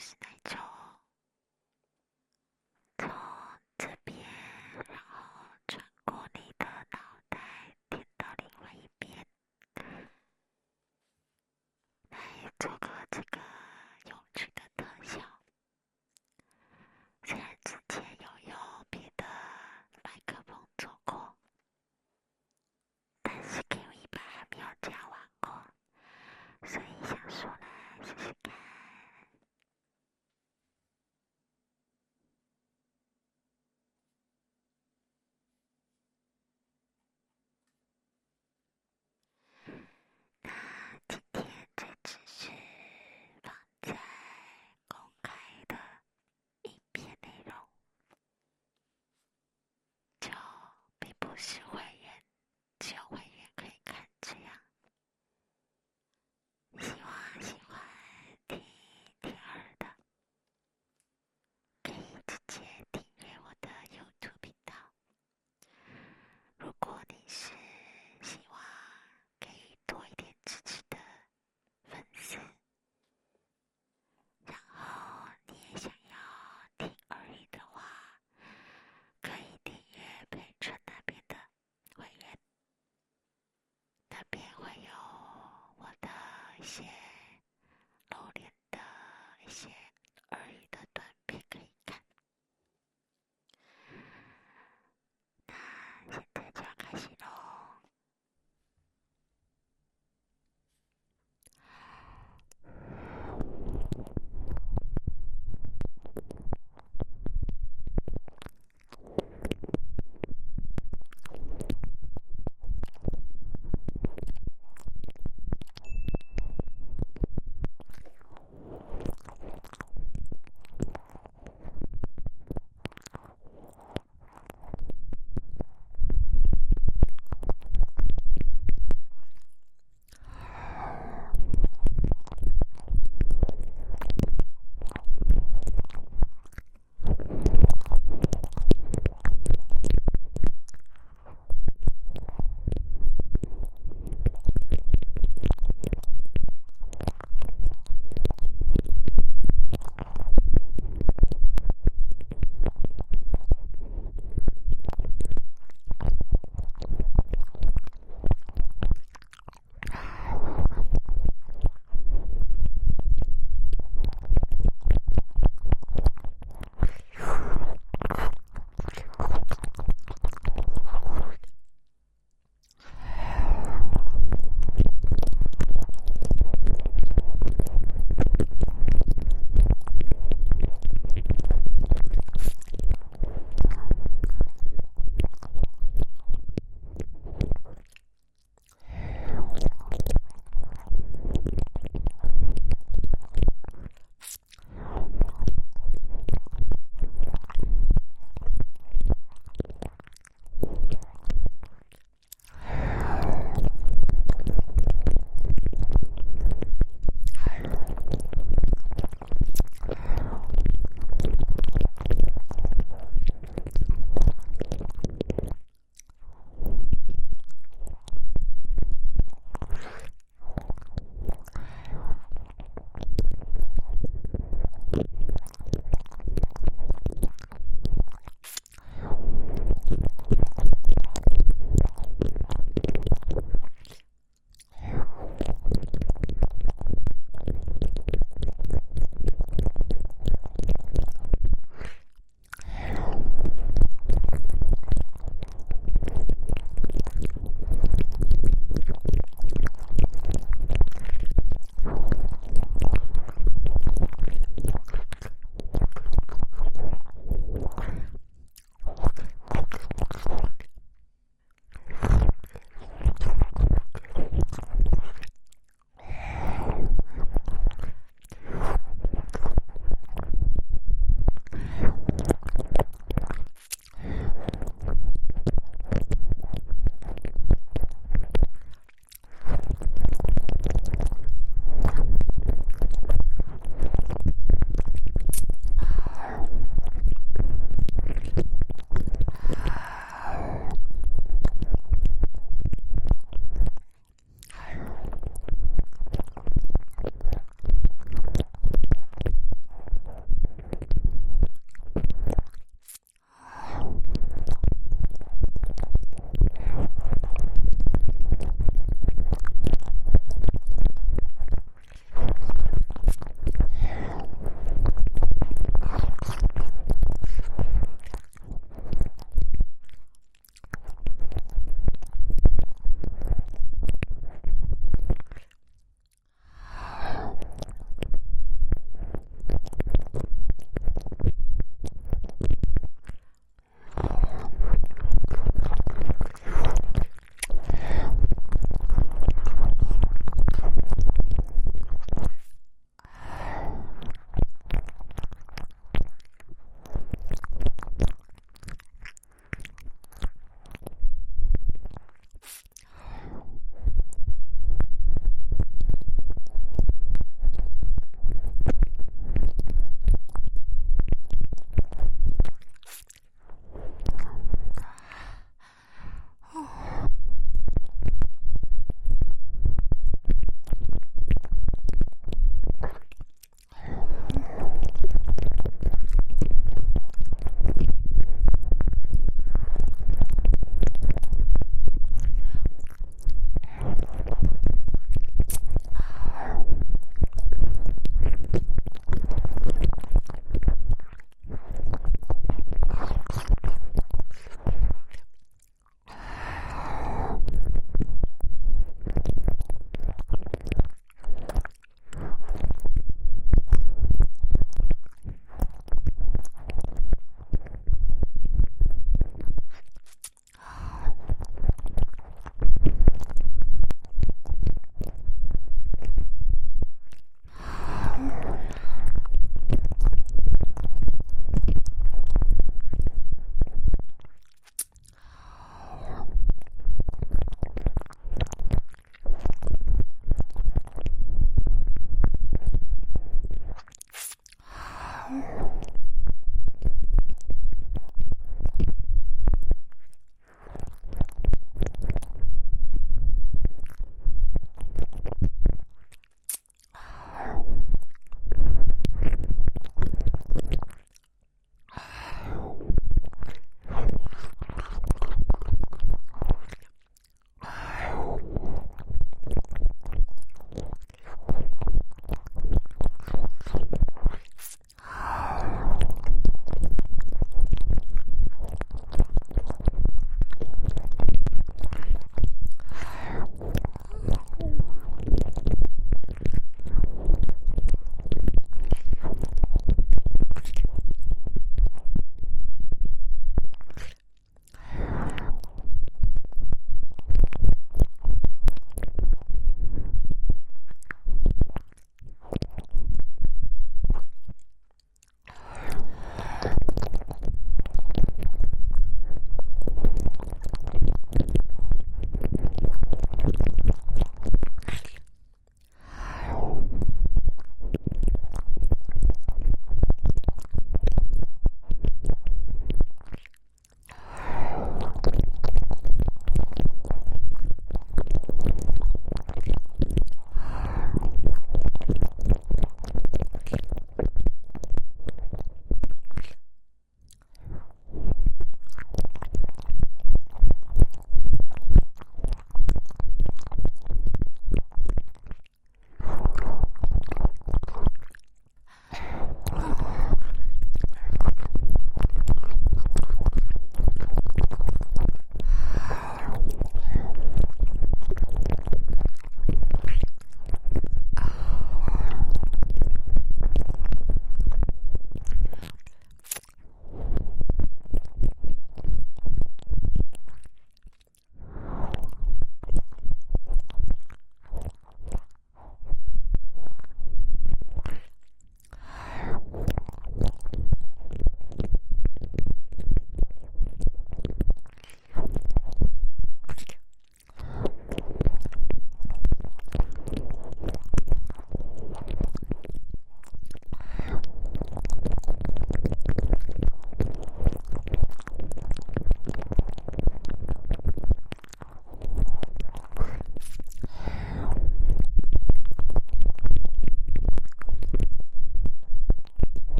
したい并不